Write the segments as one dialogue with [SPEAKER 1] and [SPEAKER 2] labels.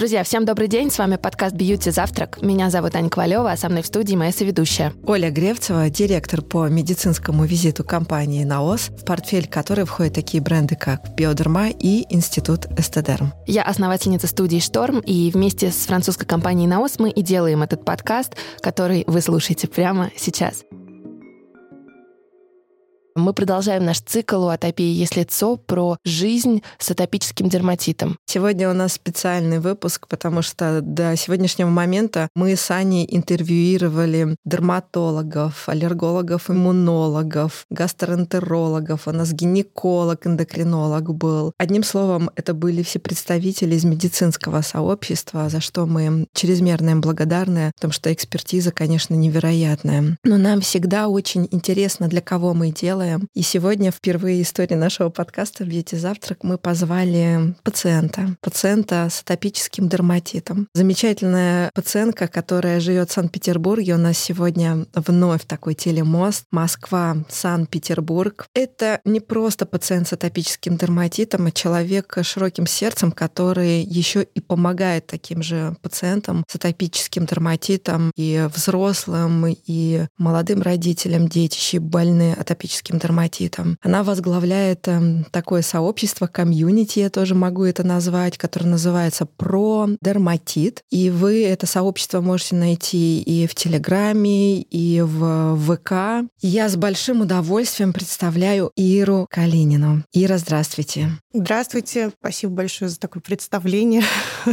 [SPEAKER 1] Друзья, всем добрый день. С вами подкаст «Бьюти Завтрак». Меня зовут Аня Ковалева, а со мной в студии моя соведущая.
[SPEAKER 2] Оля Гревцева, директор по медицинскому визиту компании «Наос», в портфель которой входят такие бренды, как «Биодерма» и «Институт Эстедерм».
[SPEAKER 1] Я основательница студии «Шторм», и вместе с французской компанией «Наос» мы и делаем этот подкаст, который вы слушаете прямо сейчас. Мы продолжаем наш цикл у атопии есть лицо про жизнь с атопическим дерматитом.
[SPEAKER 2] Сегодня у нас специальный выпуск, потому что до сегодняшнего момента мы с Аней интервьюировали дерматологов, аллергологов, иммунологов, гастроэнтерологов, у нас гинеколог, эндокринолог был. Одним словом, это были все представители из медицинского сообщества, за что мы чрезмерно им благодарны, потому что экспертиза, конечно, невероятная. Но нам всегда очень интересно, для кого мы делаем, делаем. И сегодня впервые в истории нашего подкаста «Бьюти Завтрак» мы позвали пациента, пациента с атопическим дерматитом. Замечательная пациентка, которая живет в Санкт-Петербурге. У нас сегодня вновь такой телемост Москва, Санкт-Петербург. Это не просто пациент с атопическим дерматитом, а человек с широким сердцем, который еще и помогает таким же пациентам с атопическим дерматитом и взрослым, и молодым родителям, детищей больные атопическим атопическим дерматитом. Она возглавляет эм, такое сообщество, комьюнити, я тоже могу это назвать, которое называется Про Дерматит. И вы это сообщество можете найти и в Телеграме, и в ВК. Я с большим удовольствием представляю Иру Калинину. Ира, здравствуйте.
[SPEAKER 3] Здравствуйте. Спасибо большое за такое представление.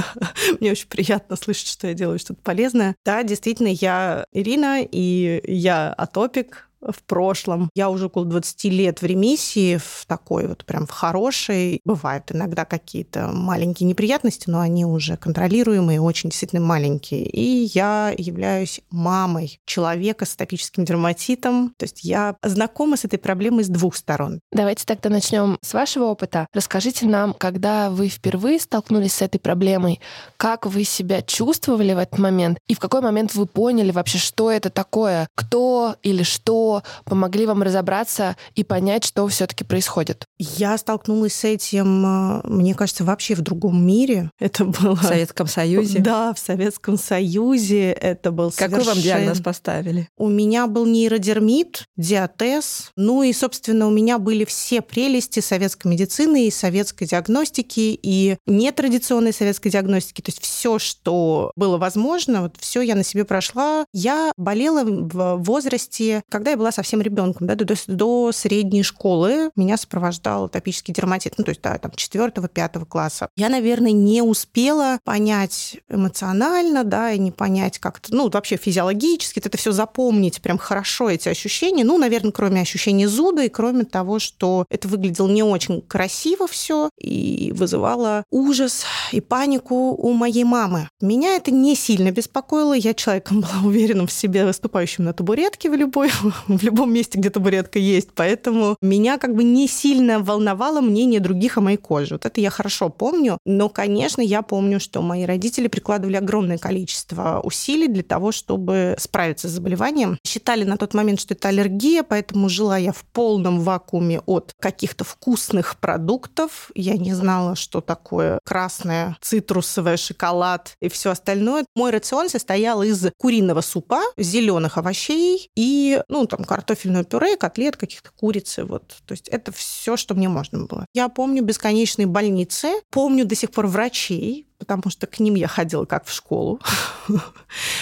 [SPEAKER 3] Мне очень приятно слышать, что я делаю что-то полезное. Да, действительно, я Ирина, и я атопик, в прошлом. Я уже около 20 лет в ремиссии, в такой вот прям в хорошей. Бывают иногда какие-то маленькие неприятности, но они уже контролируемые, очень действительно маленькие. И я являюсь мамой человека с атопическим дерматитом. То есть я знакома с этой проблемой с двух сторон.
[SPEAKER 1] Давайте тогда начнем с вашего опыта. Расскажите нам, когда вы впервые столкнулись с этой проблемой, как вы себя чувствовали в этот момент и в какой момент вы поняли вообще, что это такое, кто или что помогли вам разобраться и понять, что все-таки происходит?
[SPEAKER 3] Я столкнулась с этим, э, мне кажется, вообще в другом мире. Это было...
[SPEAKER 2] В Советском Союзе?
[SPEAKER 3] Да, в Советском Союзе. Это был
[SPEAKER 2] Какой совершенно... вам диагноз поставили?
[SPEAKER 3] У меня был нейродермит, диатез. Ну и, собственно, у меня были все прелести советской медицины и советской диагностики, и нетрадиционной советской диагностики. То есть все, что было возможно, вот все я на себе прошла. Я болела в возрасте, когда я была совсем ребенком, да, до, до средней школы меня сопровождал атопический дерматит, ну, то есть, да, там, четвертого, пятого класса. Я, наверное, не успела понять эмоционально, да, и не понять как-то, ну, вообще физиологически, это все запомнить прям хорошо, эти ощущения, ну, наверное, кроме ощущения зуда и кроме того, что это выглядело не очень красиво все и вызывало ужас и панику у моей мамы. Меня это не сильно беспокоило, я человеком была уверенным в себе, выступающим на табуретке в любой в любом месте, где табуретка есть. Поэтому меня как бы не сильно волновало мнение других о моей коже. Вот это я хорошо помню. Но, конечно, я помню, что мои родители прикладывали огромное количество усилий для того, чтобы справиться с заболеванием. Считали на тот момент, что это аллергия, поэтому жила я в полном вакууме от каких-то вкусных продуктов. Я не знала, что такое красное, цитрусовое, шоколад и все остальное. Мой рацион состоял из куриного супа, зеленых овощей и, ну, там, картофельное пюре, котлет, каких-то курицы. Вот. То есть это все, что мне можно было. Я помню бесконечные больницы, помню до сих пор врачей, потому что к ним я ходила как в школу.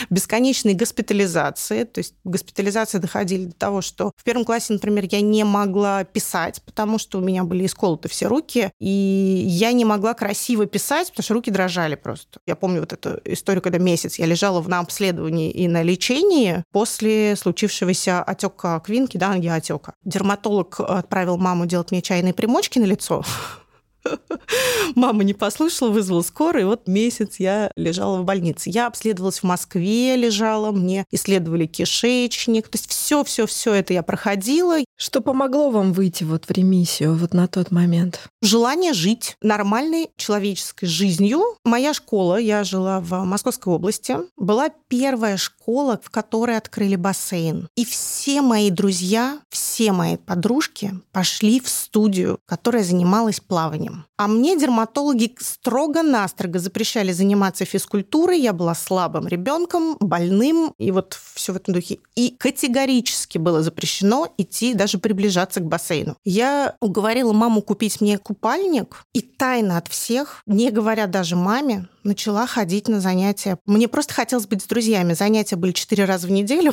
[SPEAKER 3] Бесконечные госпитализации. То есть госпитализации доходили до того, что в первом классе, например, я не могла писать, потому что у меня были исколоты все руки, и я не могла красиво писать, потому что руки дрожали просто. Я помню вот эту историю, когда месяц я лежала на обследовании и на лечении после случившегося отека квинки, да, ангиотека. Дерматолог отправил маму делать мне чайные примочки на лицо, Мама не послушала, вызвала скорую, и вот месяц я лежала в больнице. Я обследовалась в Москве, лежала, мне исследовали кишечник. То есть все, все, все это я проходила.
[SPEAKER 2] Что помогло вам выйти вот в ремиссию вот на тот момент?
[SPEAKER 3] Желание жить нормальной человеческой жизнью. Моя школа, я жила в Московской области, была первая школа, в которой открыли бассейн. И все мои друзья, все мои подружки пошли в студию, которая занималась плаванием. А мне дерматологи строго-настрого запрещали заниматься физкультурой. Я была слабым ребенком, больным, и вот все в этом духе. И категорически было запрещено идти даже приближаться к бассейну. Я уговорила маму купить мне купальник, и тайно от всех, не говоря даже маме, начала ходить на занятия. Мне просто хотелось быть с друзьями. Занятия были четыре раза в неделю.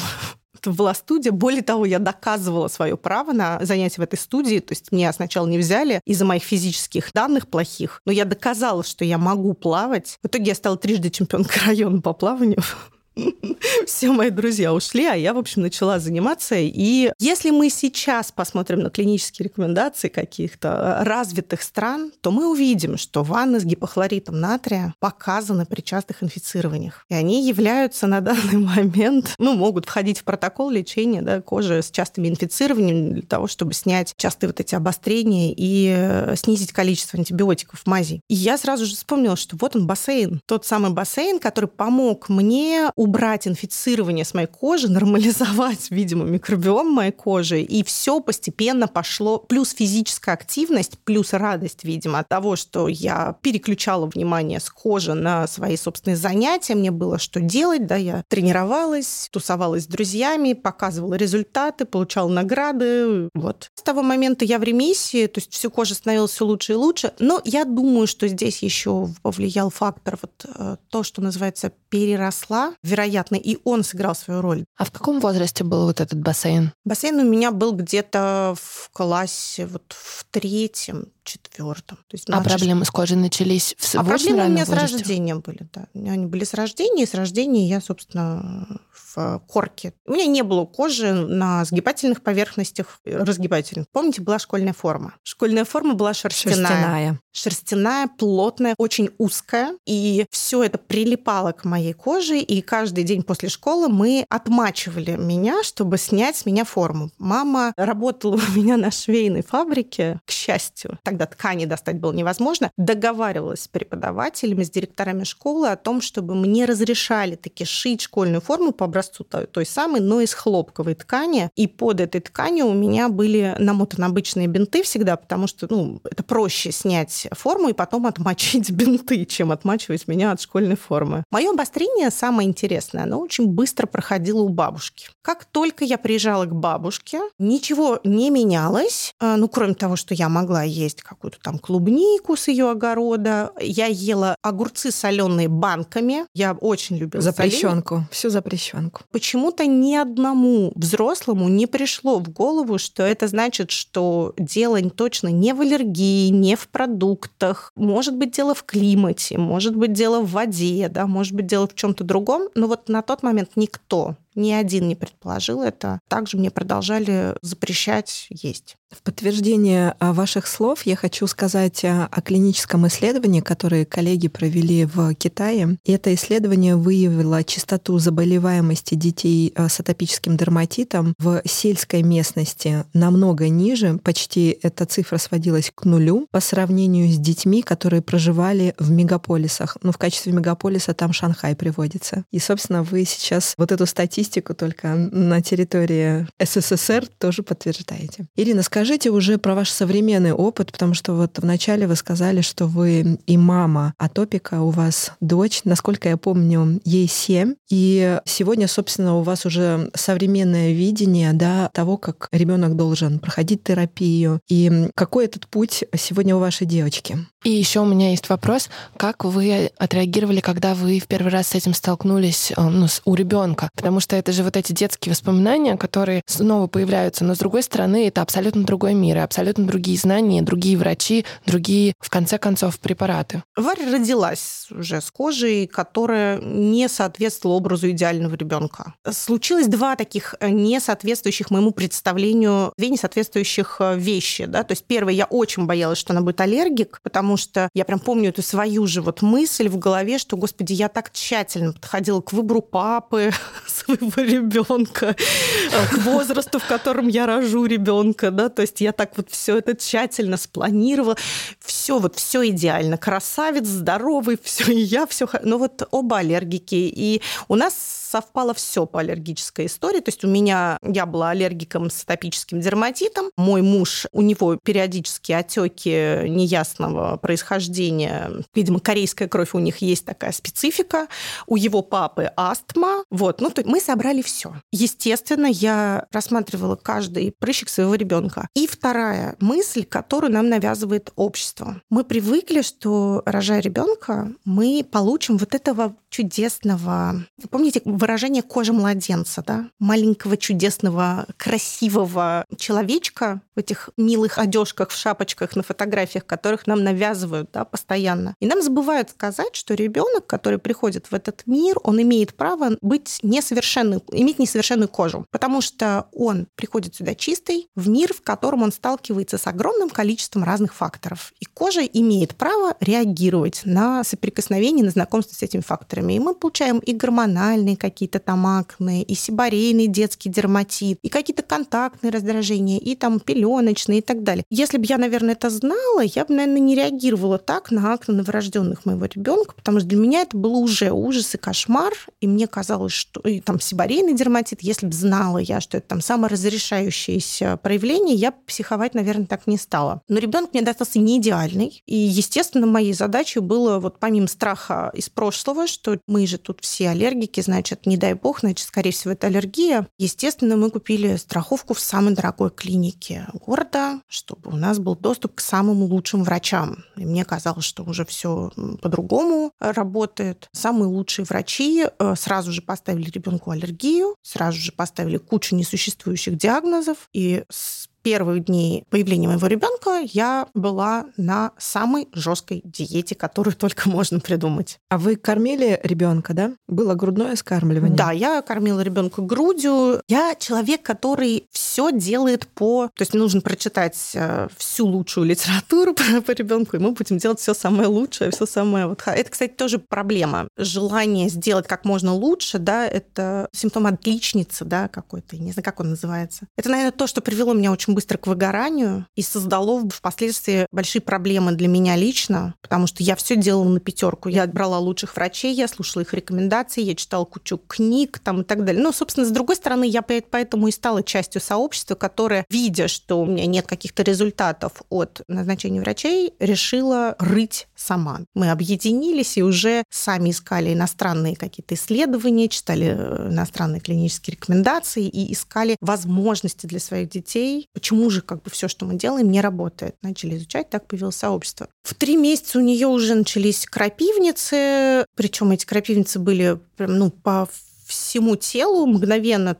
[SPEAKER 3] Это была студия. Более того, я доказывала свое право на занятия в этой студии. То есть меня сначала не взяли из-за моих физических данных плохих, но я доказала, что я могу плавать. В итоге я стала трижды чемпионкой района по плаванию. все мои друзья ушли, а я, в общем, начала заниматься. И если мы сейчас посмотрим на клинические рекомендации каких-то развитых стран, то мы увидим, что ванны с гипохлоритом натрия показаны при частых инфицированиях. И они являются на данный момент, ну, могут входить в протокол лечения да, кожи с частыми инфицированиями для того, чтобы снять частые вот эти обострения и э, снизить количество антибиотиков, мазей. И я сразу же вспомнила, что вот он бассейн. Тот самый бассейн, который помог мне убрать инфицирование с моей кожи, нормализовать, видимо, микробиом моей кожи, и все постепенно пошло, плюс физическая активность, плюс радость, видимо, от того, что я переключала внимание с кожи на свои собственные занятия, мне было что делать, да, я тренировалась, тусовалась с друзьями, показывала результаты, получала награды, вот. С того момента я в ремиссии, то есть всю кожу становилась все лучше и лучше, но я думаю, что здесь еще повлиял фактор вот э, то, что называется переросла вероятно, и он сыграл свою роль.
[SPEAKER 1] А в каком возрасте был вот этот бассейн?
[SPEAKER 3] Бассейн у меня был где-то в классе, вот в третьем, четвертом.
[SPEAKER 1] То есть а проблемы с кожей начались в
[SPEAKER 3] А проблемы у меня возрасте? с рождением были, да. Они были с рождения, и с рождения я, собственно, в корке. У меня не было кожи на сгибательных поверхностях разгибательных. Помните, была школьная форма? Школьная форма была шерстяная. Шерстяная. Шерстяная, плотная, очень узкая. И все это прилипало к моей коже. И каждый день после школы мы отмачивали меня, чтобы снять с меня форму. Мама работала у меня на швейной фабрике, к счастью тогда ткани достать было невозможно, договаривалась с преподавателями, с директорами школы о том, чтобы мне разрешали таки шить школьную форму по образцу той, той самой, но из хлопковой ткани. И под этой тканью у меня были намотаны обычные бинты всегда, потому что ну, это проще снять форму и потом отмочить бинты, чем отмачивать меня от школьной формы. Мое обострение самое интересное, оно очень быстро проходило у бабушки. Как только я приезжала к бабушке, ничего не менялось, а, ну, кроме того, что я могла есть какую-то там клубнику с ее огорода. Я ела огурцы соленые банками. Я очень любила
[SPEAKER 2] Запрещенку. Всю запрещенку.
[SPEAKER 3] Почему-то ни одному взрослому не пришло в голову, что это значит, что дело точно не в аллергии, не в продуктах. Может быть, дело в климате, может быть, дело в воде, да, может быть, дело в чем-то другом. Но вот на тот момент никто ни один не предположил это. Также мне продолжали запрещать есть.
[SPEAKER 2] В подтверждение а, ваших слов я хочу сказать а, о клиническом исследовании, которое коллеги провели в Китае. И это исследование выявило частоту заболеваемости детей а, с атопическим дерматитом в сельской местности намного ниже, почти эта цифра сводилась к нулю по сравнению с детьми, которые проживали в мегаполисах. Ну, в качестве мегаполиса там Шанхай приводится. И, собственно, вы сейчас вот эту статистику только на территории СССР тоже подтверждаете. Ирина, скажите, уже про ваш современный опыт, потому что вот вначале вы сказали, что вы и мама атопика, у вас дочь, насколько я помню, ей 7. И сегодня, собственно, у вас уже современное видение да, того, как ребенок должен проходить терапию. И какой этот путь сегодня у вашей девочки?
[SPEAKER 1] И еще у меня есть вопрос, как вы отреагировали, когда вы в первый раз с этим столкнулись э, ну, у ребенка? Потому что это же вот эти детские воспоминания, которые снова появляются, но с другой стороны это абсолютно другой мир, абсолютно другие знания, другие врачи, другие, в конце концов, препараты.
[SPEAKER 3] Варя родилась уже с кожей, которая не соответствовала образу идеального ребенка. Случилось два таких э, не соответствующих моему представлению, две несоответствующих э, вещи. Да? То есть первое, я очень боялась, что она будет аллергик, потому потому что я прям помню эту свою же вот мысль в голове, что, господи, я так тщательно подходила к выбору папы своего ребенка, э, к возрасту, в котором я рожу ребенка, да, то есть я так вот все это тщательно спланировала, все вот все идеально, красавец, здоровый, все и я, все, но вот оба аллергики, и у нас совпало все по аллергической истории. То есть у меня, я была аллергиком с атопическим дерматитом. Мой муж, у него периодически отеки неясного происхождения. Видимо, корейская кровь у них есть такая специфика. У его папы астма. Вот, ну, то мы собрали все. Естественно, я рассматривала каждый прыщик своего ребенка. И вторая мысль, которую нам навязывает общество. Мы привыкли, что рожая ребенка, мы получим вот этого чудесного, помните выражение кожа младенца, да? Маленького, чудесного, красивого человечка в этих милых одежках, в шапочках на фотографиях, которых нам навязывают да, постоянно. И нам забывают сказать, что ребенок, который приходит в этот мир, он имеет право быть несовершенным, иметь несовершенную кожу, потому что он приходит сюда чистый, в мир, в котором он сталкивается с огромным количеством разных факторов. И кожа имеет право реагировать на соприкосновение, на знакомство с этими факторами. И мы получаем и гормональные какие-то там акне, и сибарейный детский дерматит, и какие-то контактные раздражения, и там пеленочные и так далее. Если бы я, наверное, это знала, я бы, наверное, не реагировала так на акне новорожденных моего ребенка, потому что для меня это было уже ужас и кошмар, и мне казалось, что и там сибарейный дерматит, если бы знала я, что это там саморазрешающееся проявление, я психовать, наверное, так не стала. Но ребенок мне достался не идеальный, и, естественно, моей задачей было вот помимо страха из прошлого, что мы же тут все аллергики, значит, не дай бог, значит, скорее всего, это аллергия. Естественно, мы купили страховку в самой дорогой клинике города, чтобы у нас был доступ к самым лучшим врачам. И мне казалось, что уже все по-другому работает. Самые лучшие врачи э, сразу же поставили ребенку аллергию, сразу же поставили кучу несуществующих диагнозов, и с первых дней появления моего ребенка я была на самой жесткой диете, которую только можно придумать.
[SPEAKER 2] А вы кормили ребенка, да? Было грудное скармливание?
[SPEAKER 3] Да, я кормила ребенка грудью. Я человек, который все делает по... То есть мне нужно прочитать э, всю лучшую литературу по, по ребенку, и мы будем делать все самое лучшее, все самое... Вот... Это, кстати, тоже проблема. Желание сделать как можно лучше, да, это симптом отличницы, да, какой-то, не знаю, как он называется. Это, наверное, то, что привело меня очень очень быстро к выгоранию и создало впоследствии большие проблемы для меня лично, потому что я все делала на пятерку. Я брала лучших врачей, я слушала их рекомендации, я читала кучу книг там и так далее. Ну, собственно, с другой стороны, я поэтому и стала частью сообщества, которое, видя, что у меня нет каких-то результатов от назначения врачей, решила рыть сама. Мы объединились и уже сами искали иностранные какие-то исследования, читали э, иностранные клинические рекомендации и искали возможности для своих детей, почему же как бы все, что мы делаем, не работает. Начали изучать, так появилось сообщество. В три месяца у нее уже начались крапивницы, причем эти крапивницы были прям, ну, по всему телу мгновенно.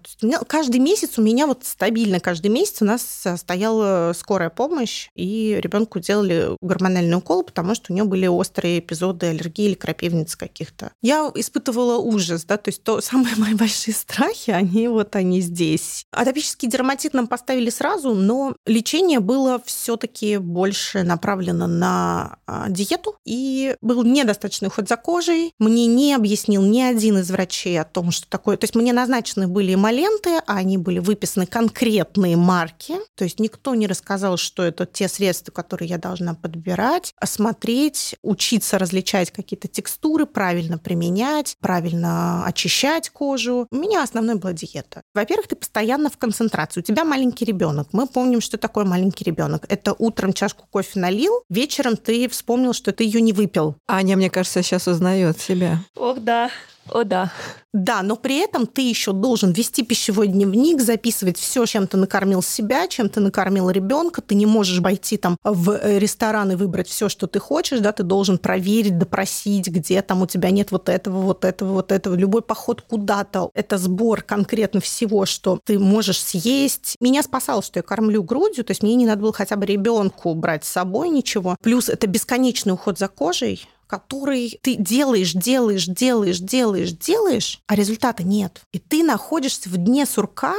[SPEAKER 3] Каждый месяц у меня вот стабильно, каждый месяц у нас стояла скорая помощь, и ребенку делали гормональный укол, потому что у нее были острые эпизоды аллергии или крапивниц каких-то. Я испытывала ужас, да, то есть то самые мои большие страхи, они вот они здесь. Атопический дерматит нам поставили сразу, но лечение было все-таки больше направлено на а, диету, и был недостаточный уход за кожей. Мне не объяснил ни один из врачей о том, что такое. То есть мне назначены были эмоленты, а они были выписаны конкретные марки. То есть никто не рассказал, что это те средства, которые я должна подбирать, осмотреть, учиться различать какие-то текстуры, правильно применять, правильно очищать кожу. У меня основной была диета. Во-первых, ты постоянно в концентрации. У тебя маленький ребенок. Мы помним, что такое маленький ребенок. Это утром чашку кофе налил, вечером ты вспомнил, что ты ее не выпил.
[SPEAKER 2] Аня, мне кажется, сейчас узнает себя.
[SPEAKER 1] Ох, да. О, да.
[SPEAKER 3] Да, но при этом ты еще должен вести пищевой дневник, записывать все, чем ты накормил себя, чем ты накормил ребенка. Ты не можешь пойти там в э, ресторан и выбрать все, что ты хочешь, да, ты должен проверить, допросить, где там у тебя нет вот этого, вот этого, вот этого. Любой поход куда-то – это сбор конкретно всего, что ты можешь съесть. Меня спасало, что я кормлю грудью, то есть мне не надо было хотя бы ребенку брать с собой ничего. Плюс это бесконечный уход за кожей, который ты делаешь, делаешь, делаешь, делаешь, делаешь, а результата нет. И ты находишься в дне сурка,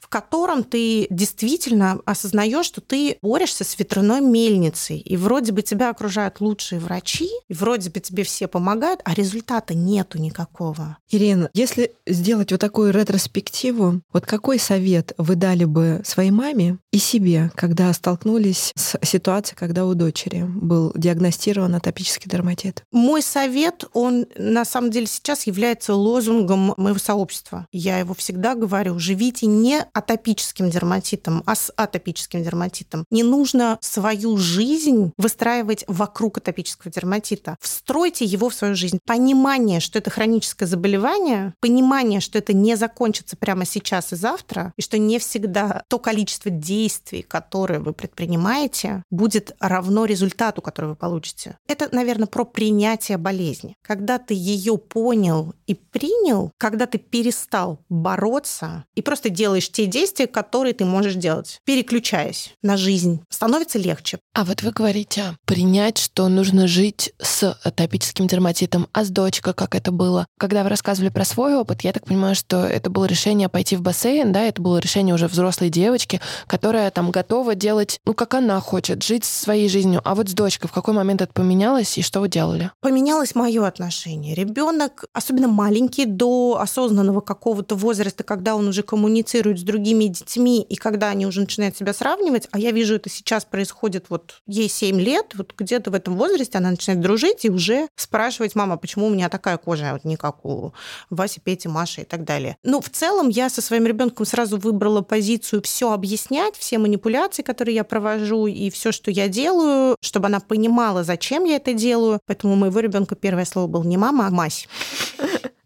[SPEAKER 3] в котором ты действительно осознаешь, что ты борешься с ветряной мельницей. И вроде бы тебя окружают лучшие врачи, и вроде бы тебе все помогают, а результата нету никакого.
[SPEAKER 2] Ирина, если сделать вот такую ретроспективу, вот какой совет вы дали бы своей маме и себе, когда столкнулись с ситуацией, когда у дочери был диагностирован атопический дерматит?
[SPEAKER 3] Мой совет, он на самом деле сейчас является лозунгом моего сообщества. Я его всегда говорю, живите не атопическим дерматитом, а с атопическим дерматитом. Не нужно свою жизнь выстраивать вокруг атопического дерматита. Встройте его в свою жизнь. Понимание, что это хроническое заболевание, понимание, что это не закончится прямо сейчас и завтра, и что не всегда то количество действий, которые вы предпринимаете, будет равно результату, который вы получите. Это, наверное, про принятие болезни. Когда ты ее понял и принял, когда ты перестал бороться и просто делаешь те действия, которые ты можешь делать, переключаясь на жизнь, становится легче.
[SPEAKER 1] А вот вы говорите, принять, что нужно жить с атопическим дерматитом, а с дочкой, как это было. Когда вы рассказывали про свой опыт, я так понимаю, что это было решение пойти в бассейн, да, это было решение уже взрослой девочки, которая там готова делать, ну, как она хочет, жить своей жизнью. А вот с дочкой в какой момент это поменялось и что вы делали?
[SPEAKER 3] Поменялось мое отношение. Ребенок, особенно маленький, до осознанного какого-то возраста, когда он уже коммуницирует с другими детьми, и когда они уже начинают себя сравнивать, а я вижу, это сейчас происходит, вот ей 7 лет, вот где-то в этом возрасте она начинает дружить и уже спрашивать, мама, почему у меня такая кожа, вот не как у Васи, Пети, Маши и так далее. Ну, в целом я со своим ребенком сразу выбрала позицию все объяснять, все манипуляции, которые я провожу, и все, что я делаю, чтобы она понимала, зачем я это делаю. Поэтому у моего ребенка первое слово было не мама, а мась.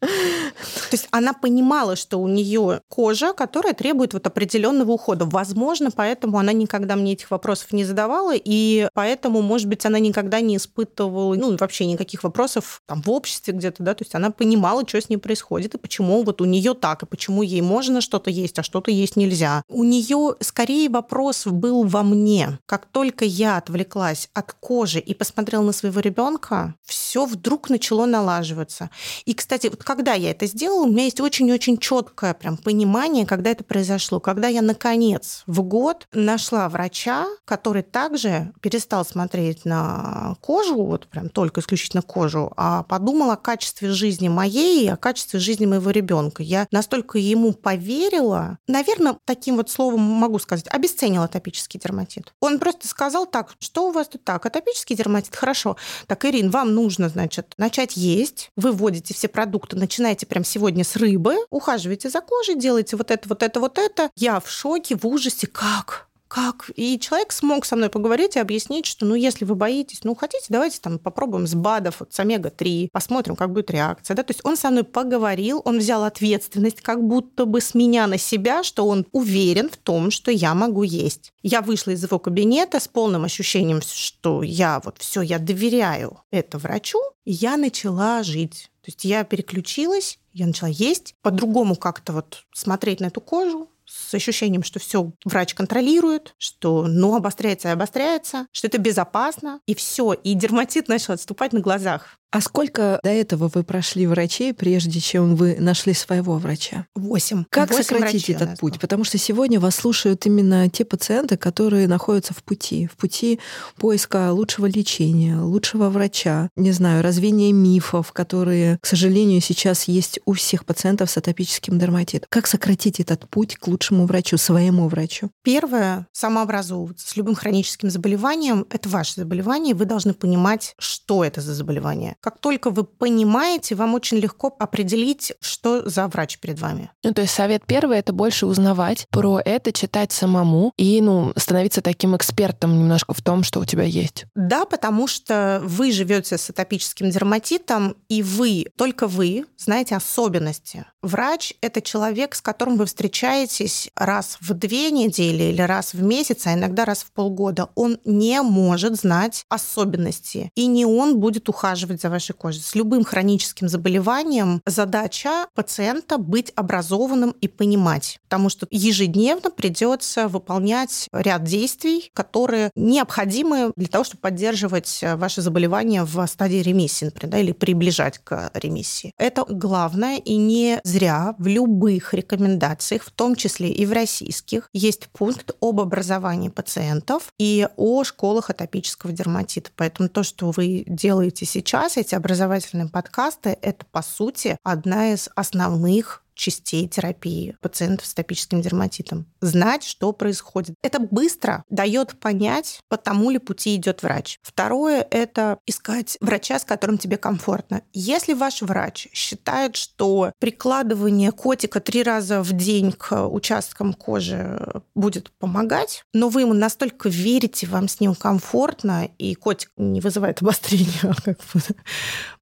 [SPEAKER 3] То есть она понимала, что у нее кожа, которая требует вот определенного ухода. Возможно, поэтому она никогда мне этих вопросов не задавала, и поэтому, может быть, она никогда не испытывала, ну, вообще никаких вопросов там в обществе где-то, да, то есть она понимала, что с ней происходит, и почему вот у нее так, и почему ей можно что-то есть, а что-то есть нельзя. У нее скорее вопрос был во мне. Как только я отвлеклась от кожи и посмотрела на своего ребенка, все вдруг начало налаживаться. И, кстати, вот когда я это сделала, у меня есть очень-очень четкое прям понимание, когда это произошло. Когда я, наконец, в год нашла врача, который также перестал смотреть на кожу, вот прям только исключительно кожу, а подумал о качестве жизни моей и о качестве жизни моего ребенка. Я настолько ему поверила, наверное, таким вот словом могу сказать, обесценила атопический дерматит. Он просто сказал так, что у вас тут так, атопический дерматит, хорошо. Так, Ирин, вам нужно, значит, начать есть, вы вводите все продукты, начинаете прям сегодня с рыбы, ухаживаете за кожей, делаете вот это, вот это, вот это. Я в шоке, в ужасе. Как? как? И человек смог со мной поговорить и объяснить, что, ну, если вы боитесь, ну, хотите, давайте там попробуем с БАДов, вот, с омега-3, посмотрим, как будет реакция. Да? То есть он со мной поговорил, он взял ответственность как будто бы с меня на себя, что он уверен в том, что я могу есть. Я вышла из его кабинета с полным ощущением, что я вот все, я доверяю это врачу, и я начала жить. То есть я переключилась, я начала есть, по-другому как-то вот смотреть на эту кожу, с ощущением, что все врач контролирует, что ну обостряется и обостряется, что это безопасно, и все, и дерматит начал отступать на глазах.
[SPEAKER 2] А сколько до этого вы прошли врачей, прежде чем вы нашли своего врача?
[SPEAKER 3] Восемь.
[SPEAKER 2] Как
[SPEAKER 3] Восемь
[SPEAKER 2] сократить этот путь? Было. Потому что сегодня вас слушают именно те пациенты, которые находятся в пути, в пути поиска лучшего лечения, лучшего врача, не знаю, развения мифов, которые, к сожалению, сейчас есть у всех пациентов с атопическим дерматитом. Как сократить этот путь к лучшему врачу, своему врачу?
[SPEAKER 3] Первое, самообразовываться с любым хроническим заболеванием. Это ваше заболевание, вы должны понимать, что это за заболевание. Как только вы понимаете, вам очень легко определить, что за врач перед вами.
[SPEAKER 1] Ну, то есть совет первый — это больше узнавать про это, читать самому и, ну, становиться таким экспертом немножко в том, что у тебя есть.
[SPEAKER 3] Да, потому что вы живете с атопическим дерматитом, и вы, только вы, знаете особенности. Врач — это человек, с которым вы встречаетесь раз в две недели или раз в месяц, а иногда раз в полгода. Он не может знать особенности, и не он будет ухаживать за вашей кожи. С любым хроническим заболеванием задача пациента быть образованным и понимать, потому что ежедневно придется выполнять ряд действий, которые необходимы для того, чтобы поддерживать ваше заболевание в стадии ремиссии, например, да, или приближать к ремиссии. Это главное, и не зря в любых рекомендациях, в том числе и в российских, есть пункт об образовании пациентов и о школах атопического дерматита. Поэтому то, что вы делаете сейчас, эти образовательные подкасты, это, по сути, одна из основных частей терапии пациентов с атопическим дерматитом. Знать, что происходит. Это быстро дает понять, по тому ли пути идет врач. Второе — это искать врача, с которым тебе комфортно. Если ваш врач считает, что прикладывание котика три раза в день к участкам кожи будет помогать, но вы ему настолько верите, вам с ним комфортно, и котик не вызывает обострения,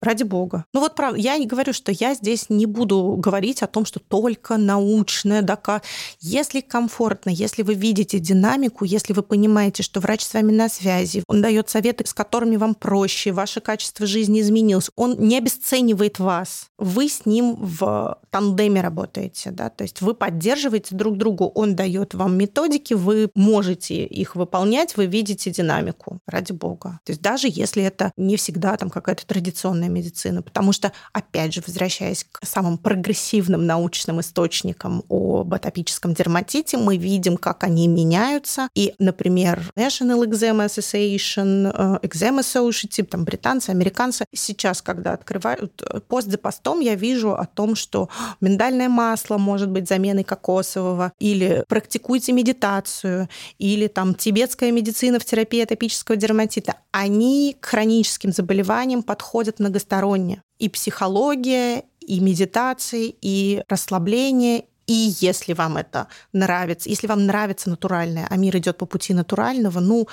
[SPEAKER 3] ради бога. Ну вот правда, я не говорю, что я здесь не буду говорить о том, что только научное, дока. Если комфортно, если вы видите динамику, если вы понимаете, что врач с вами на связи, он дает советы, с которыми вам проще, ваше качество жизни изменилось, он не обесценивает вас, вы с ним в тандеме работаете, да, то есть вы поддерживаете друг другу, он дает вам методики, вы можете их выполнять, вы видите динамику, ради бога. То есть даже если это не всегда там какая-то традиционная медицина, потому что, опять же, возвращаясь к самым прогрессивным наукам, научным источникам об атопическом дерматите, мы видим, как они меняются. И, например, National Exam Association, э, Exam Associates, там британцы, американцы, сейчас, когда открывают э, пост за постом, я вижу о том, что миндальное масло может быть заменой кокосового, или практикуйте медитацию, или там тибетская медицина в терапии атопического дерматита. Они к хроническим заболеваниям подходят многосторонне. И психология, и медитации, и расслабление, и если вам это нравится, если вам нравится натуральное, а мир идет по пути натурального, ну,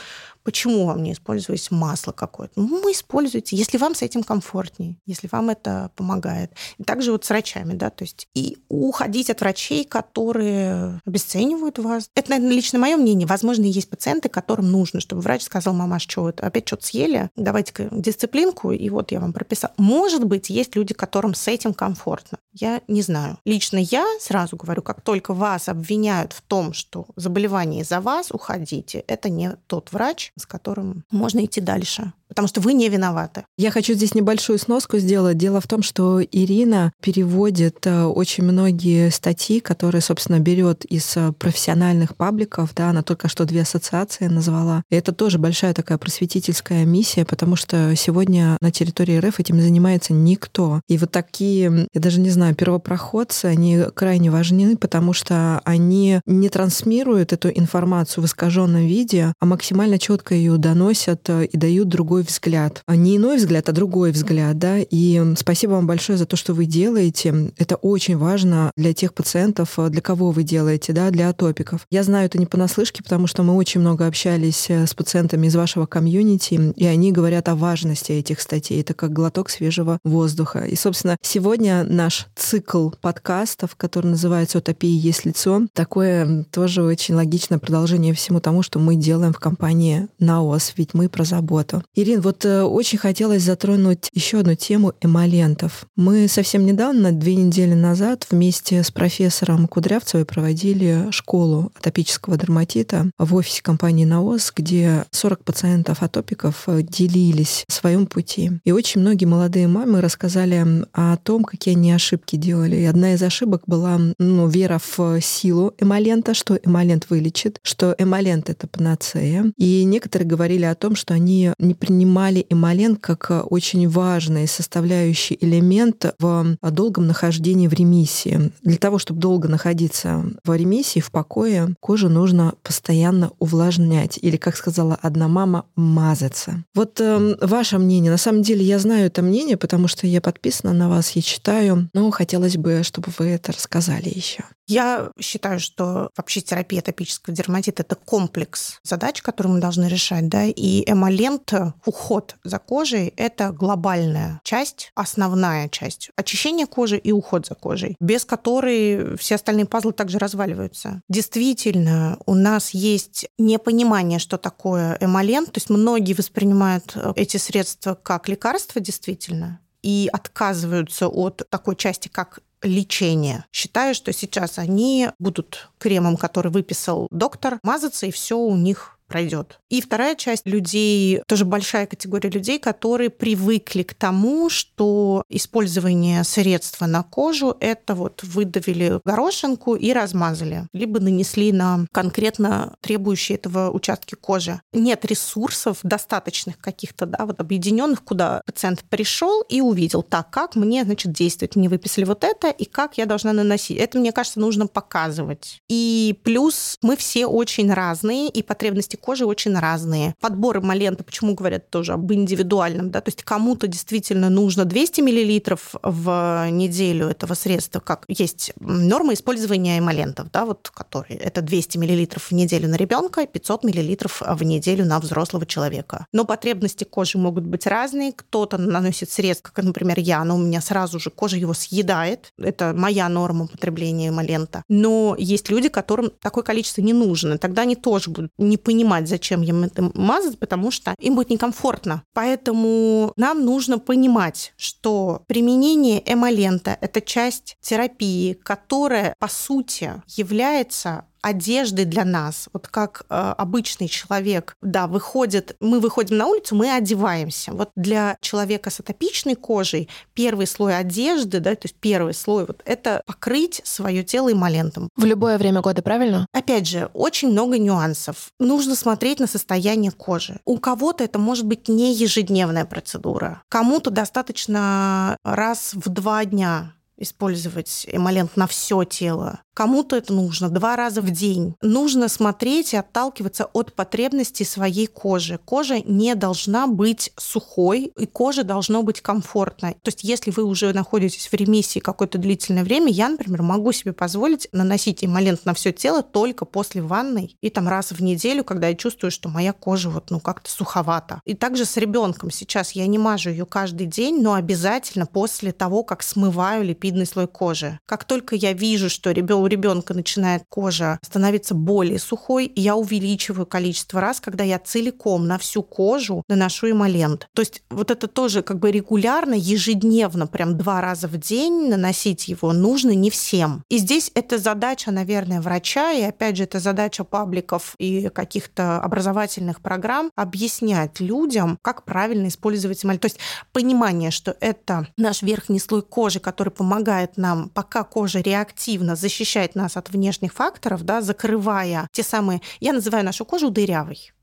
[SPEAKER 3] Почему вам не использовать масло какое-то? Ну, используйте, если вам с этим комфортнее, если вам это помогает. И также вот с врачами, да, то есть и уходить от врачей, которые обесценивают вас. Это, наверное, лично мое мнение. Возможно, есть пациенты, которым нужно, чтобы врач сказал, мама, что вот опять что-то съели, давайте-ка дисциплинку, и вот я вам прописал. Может быть, есть люди, которым с этим комфортно. Я не знаю. Лично я сразу говорю, как только вас обвиняют в том, что заболевание из-за вас, уходите. Это не тот врач, с которым можно идти дальше потому что вы не виноваты.
[SPEAKER 2] Я хочу здесь небольшую сноску сделать. Дело в том, что Ирина переводит э, очень многие статьи, которые, собственно, берет из э, профессиональных пабликов. Да, она только что две ассоциации назвала. И это тоже большая такая просветительская миссия, потому что сегодня на территории РФ этим занимается никто. И вот такие, я даже не знаю, первопроходцы, они крайне важны, потому что они не трансмируют эту информацию в искаженном виде, а максимально четко ее доносят э, и дают другой взгляд. А не иной взгляд, а другой взгляд, да. И спасибо вам большое за то, что вы делаете. Это очень важно для тех пациентов, для кого вы делаете, да, для атопиков. Я знаю это не понаслышке, потому что мы очень много общались э, с пациентами из вашего комьюнити, и они говорят о важности этих статей. Это как глоток свежего воздуха. И, собственно, сегодня наш цикл подкастов, который называется «Утопия есть лицо», такое тоже очень логичное продолжение всему тому, что мы делаем в компании «Наос», ведь мы про заботу. И Ирин, вот э, очень хотелось затронуть еще одну тему эмолентов. Мы совсем недавно, две недели назад, вместе с профессором Кудрявцевой проводили школу атопического дерматита в офисе компании «Наос», где 40 пациентов атопиков э, делились в своем пути. И очень многие молодые мамы рассказали о том, какие они ошибки делали. И одна из ошибок была ну, вера в силу эмолента, что эмолент вылечит, что эмолент — это панацея. И некоторые говорили о том, что они не принимали воспринимали эмолент как э, очень важный составляющий элемент в э, долгом нахождении в ремиссии. Для того, чтобы долго находиться в ремиссии, в покое, кожу нужно постоянно увлажнять. Или, как сказала одна мама, мазаться. Вот э, ваше мнение. На самом деле я знаю это мнение, потому что я подписана на вас, я читаю. Но хотелось бы, чтобы вы это рассказали еще.
[SPEAKER 3] Я считаю, что вообще терапия атопического дерматита – это комплекс задач, которые мы должны решать, да, и эмолент, уход за кожей – это глобальная часть, основная часть. Очищение кожи и уход за кожей, без которой все остальные пазлы также разваливаются. Действительно, у нас есть непонимание, что такое эмолент, то есть многие воспринимают э, эти средства как лекарства, действительно, и отказываются от такой части, как лечение. Считаю, что сейчас они будут кремом, который выписал доктор, мазаться, и все у них пройдет. И вторая часть людей, тоже большая категория людей, которые привыкли к тому, что использование средства на кожу это вот выдавили горошинку и размазали, либо нанесли на конкретно требующие этого участки кожи. Нет ресурсов достаточных каких-то, да, вот объединенных, куда пациент пришел и увидел, так, как мне, значит, действовать. Мне выписали вот это, и как я должна наносить. Это, мне кажется, нужно показывать. И плюс мы все очень разные, и потребности поверхности кожи очень разные. Подборы эмолента, почему говорят тоже об индивидуальном, да, то есть кому-то действительно нужно 200 мл в неделю этого средства, как есть норма использования эмолентов, да, вот которые это 200 мл в неделю на ребенка, 500 мл в неделю на взрослого человека. Но потребности кожи могут быть разные. Кто-то наносит средства, как, например, я, но у меня сразу же кожа его съедает. Это моя норма потребления эмолента. Но есть люди, которым такое количество не нужно. Тогда они тоже будут не понимать, понимать, зачем им это мазать, потому что им будет некомфортно. Поэтому нам нужно понимать, что применение эмолента – это часть терапии, которая, по сути, является одежды для нас, вот как э, обычный человек, да, выходит, мы выходим на улицу, мы одеваемся. Вот для человека с атопичной кожей первый слой одежды, да, то есть первый слой, вот это покрыть свое тело эмолентом.
[SPEAKER 1] В любое время года, правильно?
[SPEAKER 3] Опять же, очень много нюансов. Нужно смотреть на состояние кожи. У кого-то это может быть не ежедневная процедура. Кому-то достаточно раз в два дня использовать эмолент на все тело. Кому-то это нужно два раза в день. Нужно смотреть и отталкиваться от потребностей своей кожи. Кожа не должна быть сухой, и кожа должна быть комфортной. То есть если вы уже находитесь в ремиссии какое-то длительное время, я, например, могу себе позволить наносить эмолент на все тело только после ванной и там раз в неделю, когда я чувствую, что моя кожа вот ну как-то суховата. И также с ребенком. Сейчас я не мажу ее каждый день, но обязательно после того, как смываю липидный слой кожи. Как только я вижу, что ребенок у ребенка начинает кожа становиться более сухой, я увеличиваю количество раз, когда я целиком на всю кожу наношу эмолент. То есть вот это тоже как бы регулярно, ежедневно, прям два раза в день наносить его нужно не всем. И здесь это задача, наверное, врача, и опять же, это задача пабликов и каких-то образовательных программ объяснять людям, как правильно использовать эмаль. То есть понимание, что это наш верхний слой кожи, который помогает нам, пока кожа реактивно защищает защищает нас от внешних факторов, да, закрывая те самые... Я называю нашу кожу дырявой.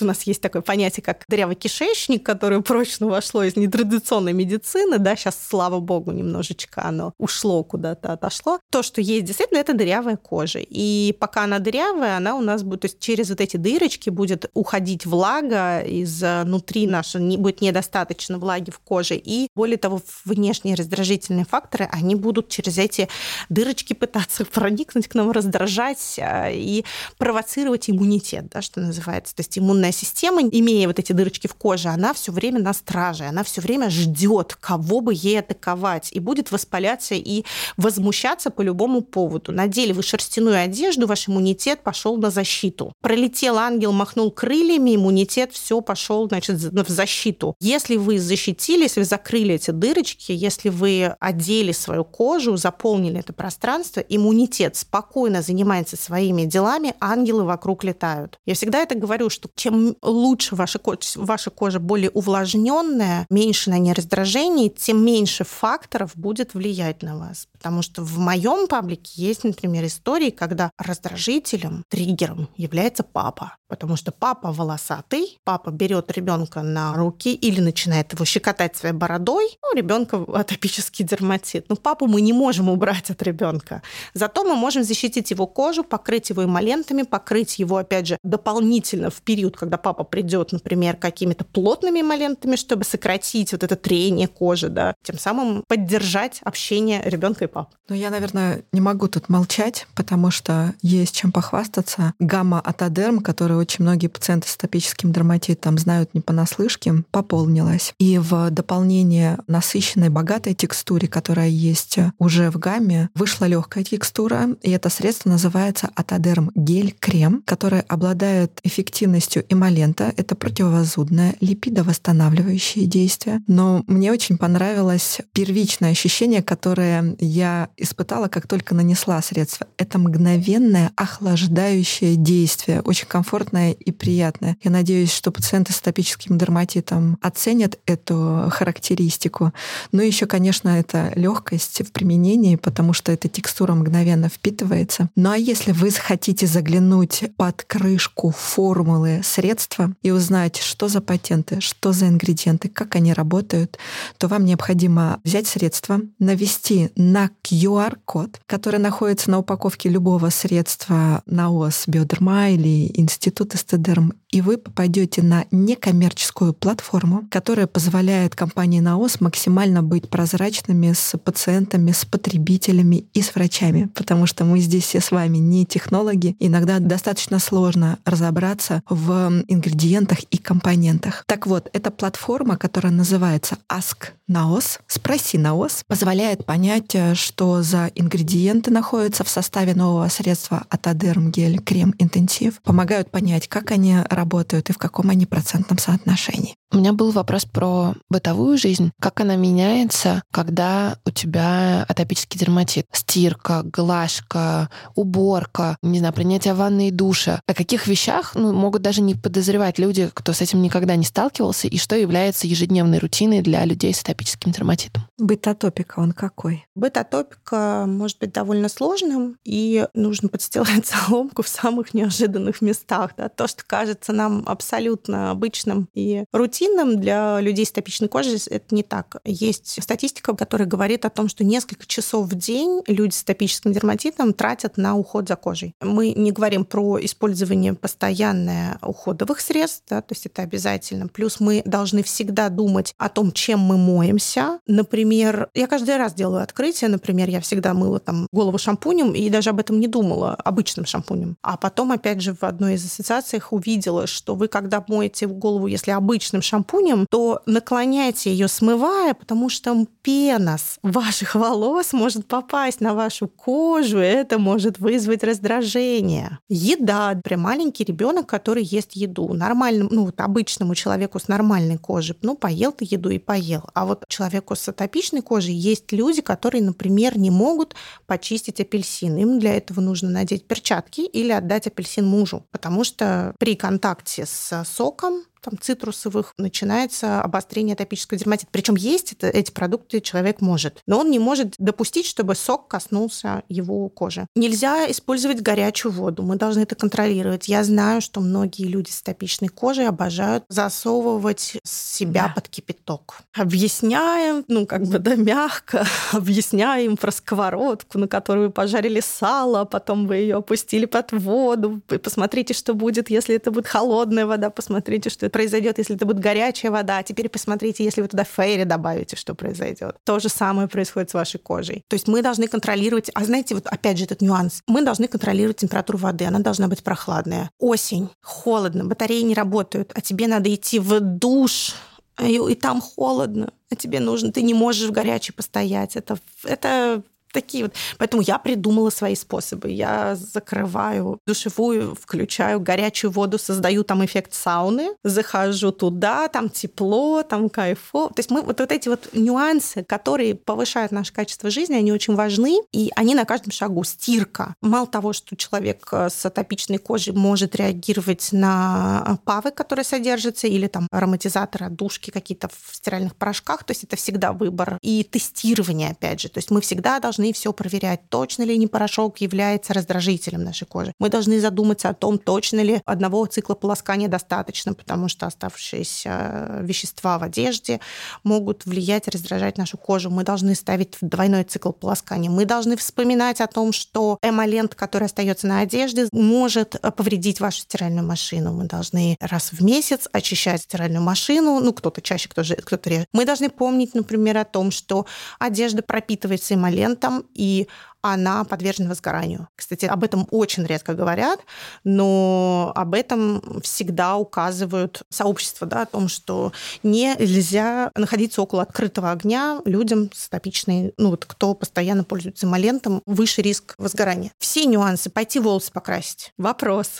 [SPEAKER 3] У нас есть такое понятие, как дырявый кишечник, которое прочно вошло из нетрадиционной медицины, да, сейчас, слава богу, немножечко оно ушло куда-то, отошло. То, что есть действительно, это дырявая кожа. И пока она дырявая, она у нас будет, то есть через вот эти дырочки будет уходить влага, изнутри наша не, будет недостаточно влаги в коже. И более того, внешние раздражительные факторы, они будут через эти дырочки пытаться проникнуть к нам, раздражать а, и провоцировать иммунитет, да, что называется. То есть есть иммунная система, имея вот эти дырочки в коже, она все время на страже, она все время ждет, кого бы ей атаковать, и будет воспаляться и возмущаться по любому поводу. Надели вы шерстяную одежду, ваш иммунитет пошел на защиту. Пролетел ангел, махнул крыльями, иммунитет все пошел, значит, в защиту. Если вы защитили, если вы закрыли эти дырочки, если вы одели свою кожу, заполнили это пространство, иммунитет спокойно занимается своими делами, ангелы вокруг летают. Я всегда это говорю, что чем лучше ваша кожа, ваша кожа более увлажненная, меньше на ней раздражений, тем меньше факторов будет влиять на вас. Потому что в моем паблике есть, например, истории, когда раздражителем, триггером является папа. Потому что папа волосатый, папа берет ребенка на руки или начинает его щекотать своей бородой, ну, у ребенка атопический дерматит. Но папу мы не можем убрать от ребенка. Зато мы можем защитить его кожу, покрыть его эмолентами, покрыть его, опять же, дополнительно в период, когда папа придет, например, какими-то плотными эмолентами, чтобы сократить вот это трение кожи, да, тем самым поддержать общение ребенка и папы.
[SPEAKER 2] Ну, я, наверное, не могу тут молчать, потому что есть чем похвастаться. Гамма Атодерм, которую очень многие пациенты с атопическим дерматитом знают не понаслышке, пополнилась. И в дополнение насыщенной, богатой текстуре, которая есть уже в гамме, вышла легкая текстура, и это средство называется Атодерм гель-крем, который обладает эффективностью эмолента. Это противовозудное, липидовосстанавливающее действие. Но мне очень понравилось первичное ощущение, которое я испытала, как только нанесла средство. Это мгновенное охлаждающее действие, очень комфортное и приятное. Я надеюсь, что пациенты с атопическим дерматитом оценят эту характеристику. Ну и еще, конечно, это легкость в применении, потому что эта текстура мгновенно впитывается. Ну а если вы хотите заглянуть под крышку формулы средства и узнать, что за патенты, что за ингредиенты, как они работают, то вам необходимо взять средство, навести на QR-код, который находится на упаковке любого средства НАОС Биодерма или Институт Эстедерм, и вы попадете на некоммерческую платформу, которая позволяет компании НАОС максимально быть прозрачными с пациентами, с потребителями и с врачами, потому что мы здесь все с вами не технологи. Иногда достаточно сложно разобраться в ингредиентах и компонентах. Так вот, эта платформа, которая называется Ask НАОС, спроси НАОС, позволяет понять, э, что за ингредиенты находятся в составе нового средства Атодерм гель крем интенсив, помогают понять, как они работают и в каком они процентном соотношении.
[SPEAKER 1] У меня был вопрос про бытовую жизнь. Как она меняется, когда у тебя атопический дерматит? Стирка, глажка, уборка, не знаю, принятие ванны и душа. О каких вещах ну, могут даже не подозревать люди, кто с этим никогда не сталкивался, и что является ежедневной рутиной для людей с атопическим дерматитом?
[SPEAKER 2] Быт атопика, он какой?
[SPEAKER 3] Быт атопика может быть довольно сложным, и нужно подстилать соломку в самых неожиданных местах. Да? То, что кажется нам абсолютно обычным и рутинным, для людей с топичной кожей это не так. Есть статистика, которая говорит о том, что несколько часов в день люди с топическим дерматитом тратят на уход за кожей. Мы не говорим про использование постоянное уходовых средств, да, то есть это обязательно. Плюс мы должны всегда думать о том, чем мы моемся. Например, я каждый раз делаю открытие, например, я всегда мыла там голову шампунем и даже об этом не думала, обычным шампунем. А потом, опять же, в одной из ассоциаций увидела, что вы, когда моете голову, если обычным шампунем, то наклоняйте ее, смывая, потому что пена с ваших волос может попасть на вашу кожу, и это может вызвать раздражение. Еда. Прям маленький ребенок, который ест еду. Нормальному, ну вот обычному человеку с нормальной кожей, ну поел ты еду и поел. А вот человеку с атопичной кожей есть люди, которые, например, не могут почистить апельсин. Им для этого нужно надеть перчатки или отдать апельсин мужу, потому что при контакте с соком там, цитрусовых начинается обострение атопического дерматита. Причем есть это, эти продукты человек может, но он не может допустить, чтобы сок коснулся его кожи. Нельзя использовать горячую воду, мы должны это контролировать. Я знаю, что многие люди с атопичной кожей обожают засовывать себя да. под кипяток. Объясняем, ну как бы да, мягко, объясняем про сковородку, на которую вы пожарили сало, а потом вы ее опустили под воду. Посмотрите, что будет, если это будет холодная вода, посмотрите, что произойдет, если это будет горячая вода. Теперь посмотрите, если вы туда фейри добавите, что произойдет. То же самое происходит с вашей кожей. То есть мы должны контролировать, а знаете, вот опять же этот нюанс, мы должны контролировать температуру воды, она должна быть прохладная. Осень, холодно, батареи не работают, а тебе надо идти в душ, и, и там холодно, а тебе нужно, ты не можешь в горячей постоять. Это, это такие вот. Поэтому я придумала свои способы. Я закрываю душевую, включаю горячую воду, создаю там эффект сауны, захожу туда, там тепло, там кайфо. То есть мы вот, вот эти вот нюансы, которые повышают наше качество жизни, они очень важны, и они на каждом шагу. Стирка. Мало того, что человек э, с атопичной кожей может реагировать на павы, которые содержатся, или там ароматизаторы, душки какие-то в стиральных порошках, то есть это всегда выбор. И тестирование, опять же. То есть мы всегда должны должны все проверять, точно ли не порошок является раздражителем нашей кожи. Мы должны задуматься о том, точно ли одного цикла полоскания достаточно, потому что оставшиеся вещества в одежде могут влиять, раздражать нашу кожу. Мы должны ставить двойной цикл полоскания. Мы должны вспоминать о том, что эмолент, который остается на одежде, может повредить вашу стиральную машину. Мы должны раз в месяц очищать стиральную машину, ну, кто-то чаще, кто-то кто реже. Мы должны помнить, например, о том, что одежда пропитывается эмолентом, и она подвержена возгоранию. Кстати, об этом очень редко говорят, но об этом всегда указывают сообщества, да, о том, что нельзя находиться около открытого огня людям с топичной, ну вот кто постоянно пользуется эмолентом, выше риск возгорания. Все нюансы, пойти волосы покрасить. Вопрос.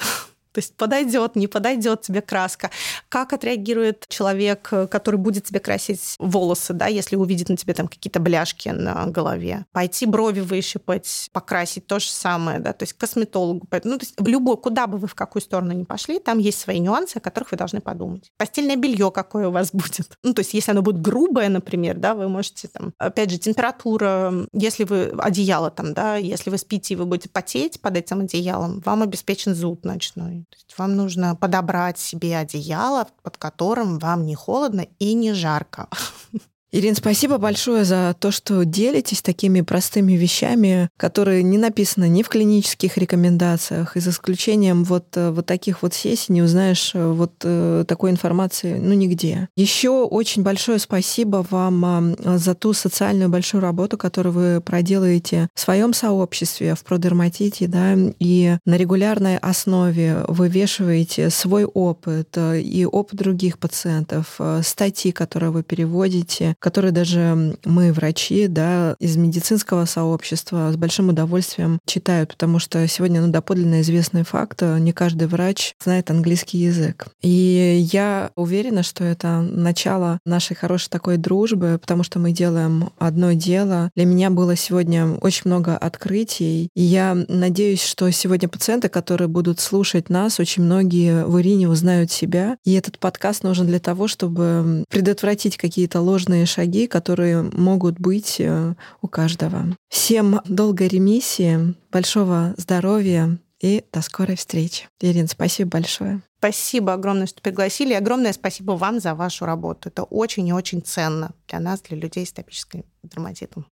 [SPEAKER 3] То есть подойдет, не подойдет тебе краска. Как отреагирует человек, который будет тебе красить волосы, да, если увидит на тебе там какие-то бляшки на голове. Пойти брови выщипать, покрасить, то же самое, да, то есть косметологу. Ну, то есть любой, куда бы вы в какую сторону ни пошли, там есть свои нюансы, о которых вы должны подумать. Постельное белье какое у вас будет. Ну, то есть если оно будет грубое, например, да, вы можете там, опять же, температура, если вы одеяло там, да, если вы спите и вы будете потеть под этим одеялом, вам обеспечен зуд ночной. То есть вам нужно подобрать себе одеяло, под которым вам не холодно и не жарко.
[SPEAKER 2] Ирина, спасибо большое за то, что делитесь такими простыми вещами, которые не написаны ни в клинических рекомендациях, и за исключением вот, э, вот таких вот сессий не узнаешь э, вот э, такой информации ну нигде. Еще очень большое спасибо вам за ту социальную большую работу, которую вы проделаете в своем сообществе, в продерматите, да, и на регулярной основе вывешиваете свой опыт и опыт других пациентов, статьи, которые вы переводите, которые даже мы, врачи, да, из медицинского сообщества с большим удовольствием читают, потому что сегодня, ну, доподлинно известный факт, не каждый врач знает английский язык. И я уверена, что это начало нашей хорошей такой дружбы, потому что мы делаем одно дело. Для меня было сегодня очень много открытий, и я надеюсь, что сегодня пациенты, которые будут слушать нас, очень многие в Ирине узнают себя, и этот подкаст нужен для того, чтобы предотвратить какие-то ложные шаги, которые могут быть э, у каждого. Всем долгой ремиссии, большого здоровья и до скорой встречи. Ирина, спасибо большое.
[SPEAKER 3] Спасибо огромное, что пригласили. И огромное спасибо вам за вашу работу. Это очень и очень ценно для нас, для людей с топическим дерматитом.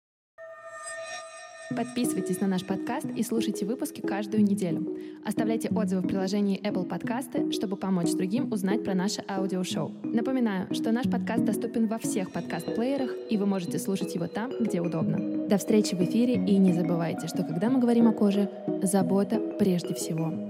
[SPEAKER 1] Подписывайтесь на наш подкаст и слушайте выпуски каждую неделю. Оставляйте отзывы в приложении Apple Podcasts, чтобы помочь другим узнать про наше аудиошоу. Напоминаю, что наш подкаст доступен во всех подкаст-плеерах, и вы можете слушать его там, где удобно. До встречи в эфире, и не забывайте, что когда мы говорим о коже, забота прежде всего.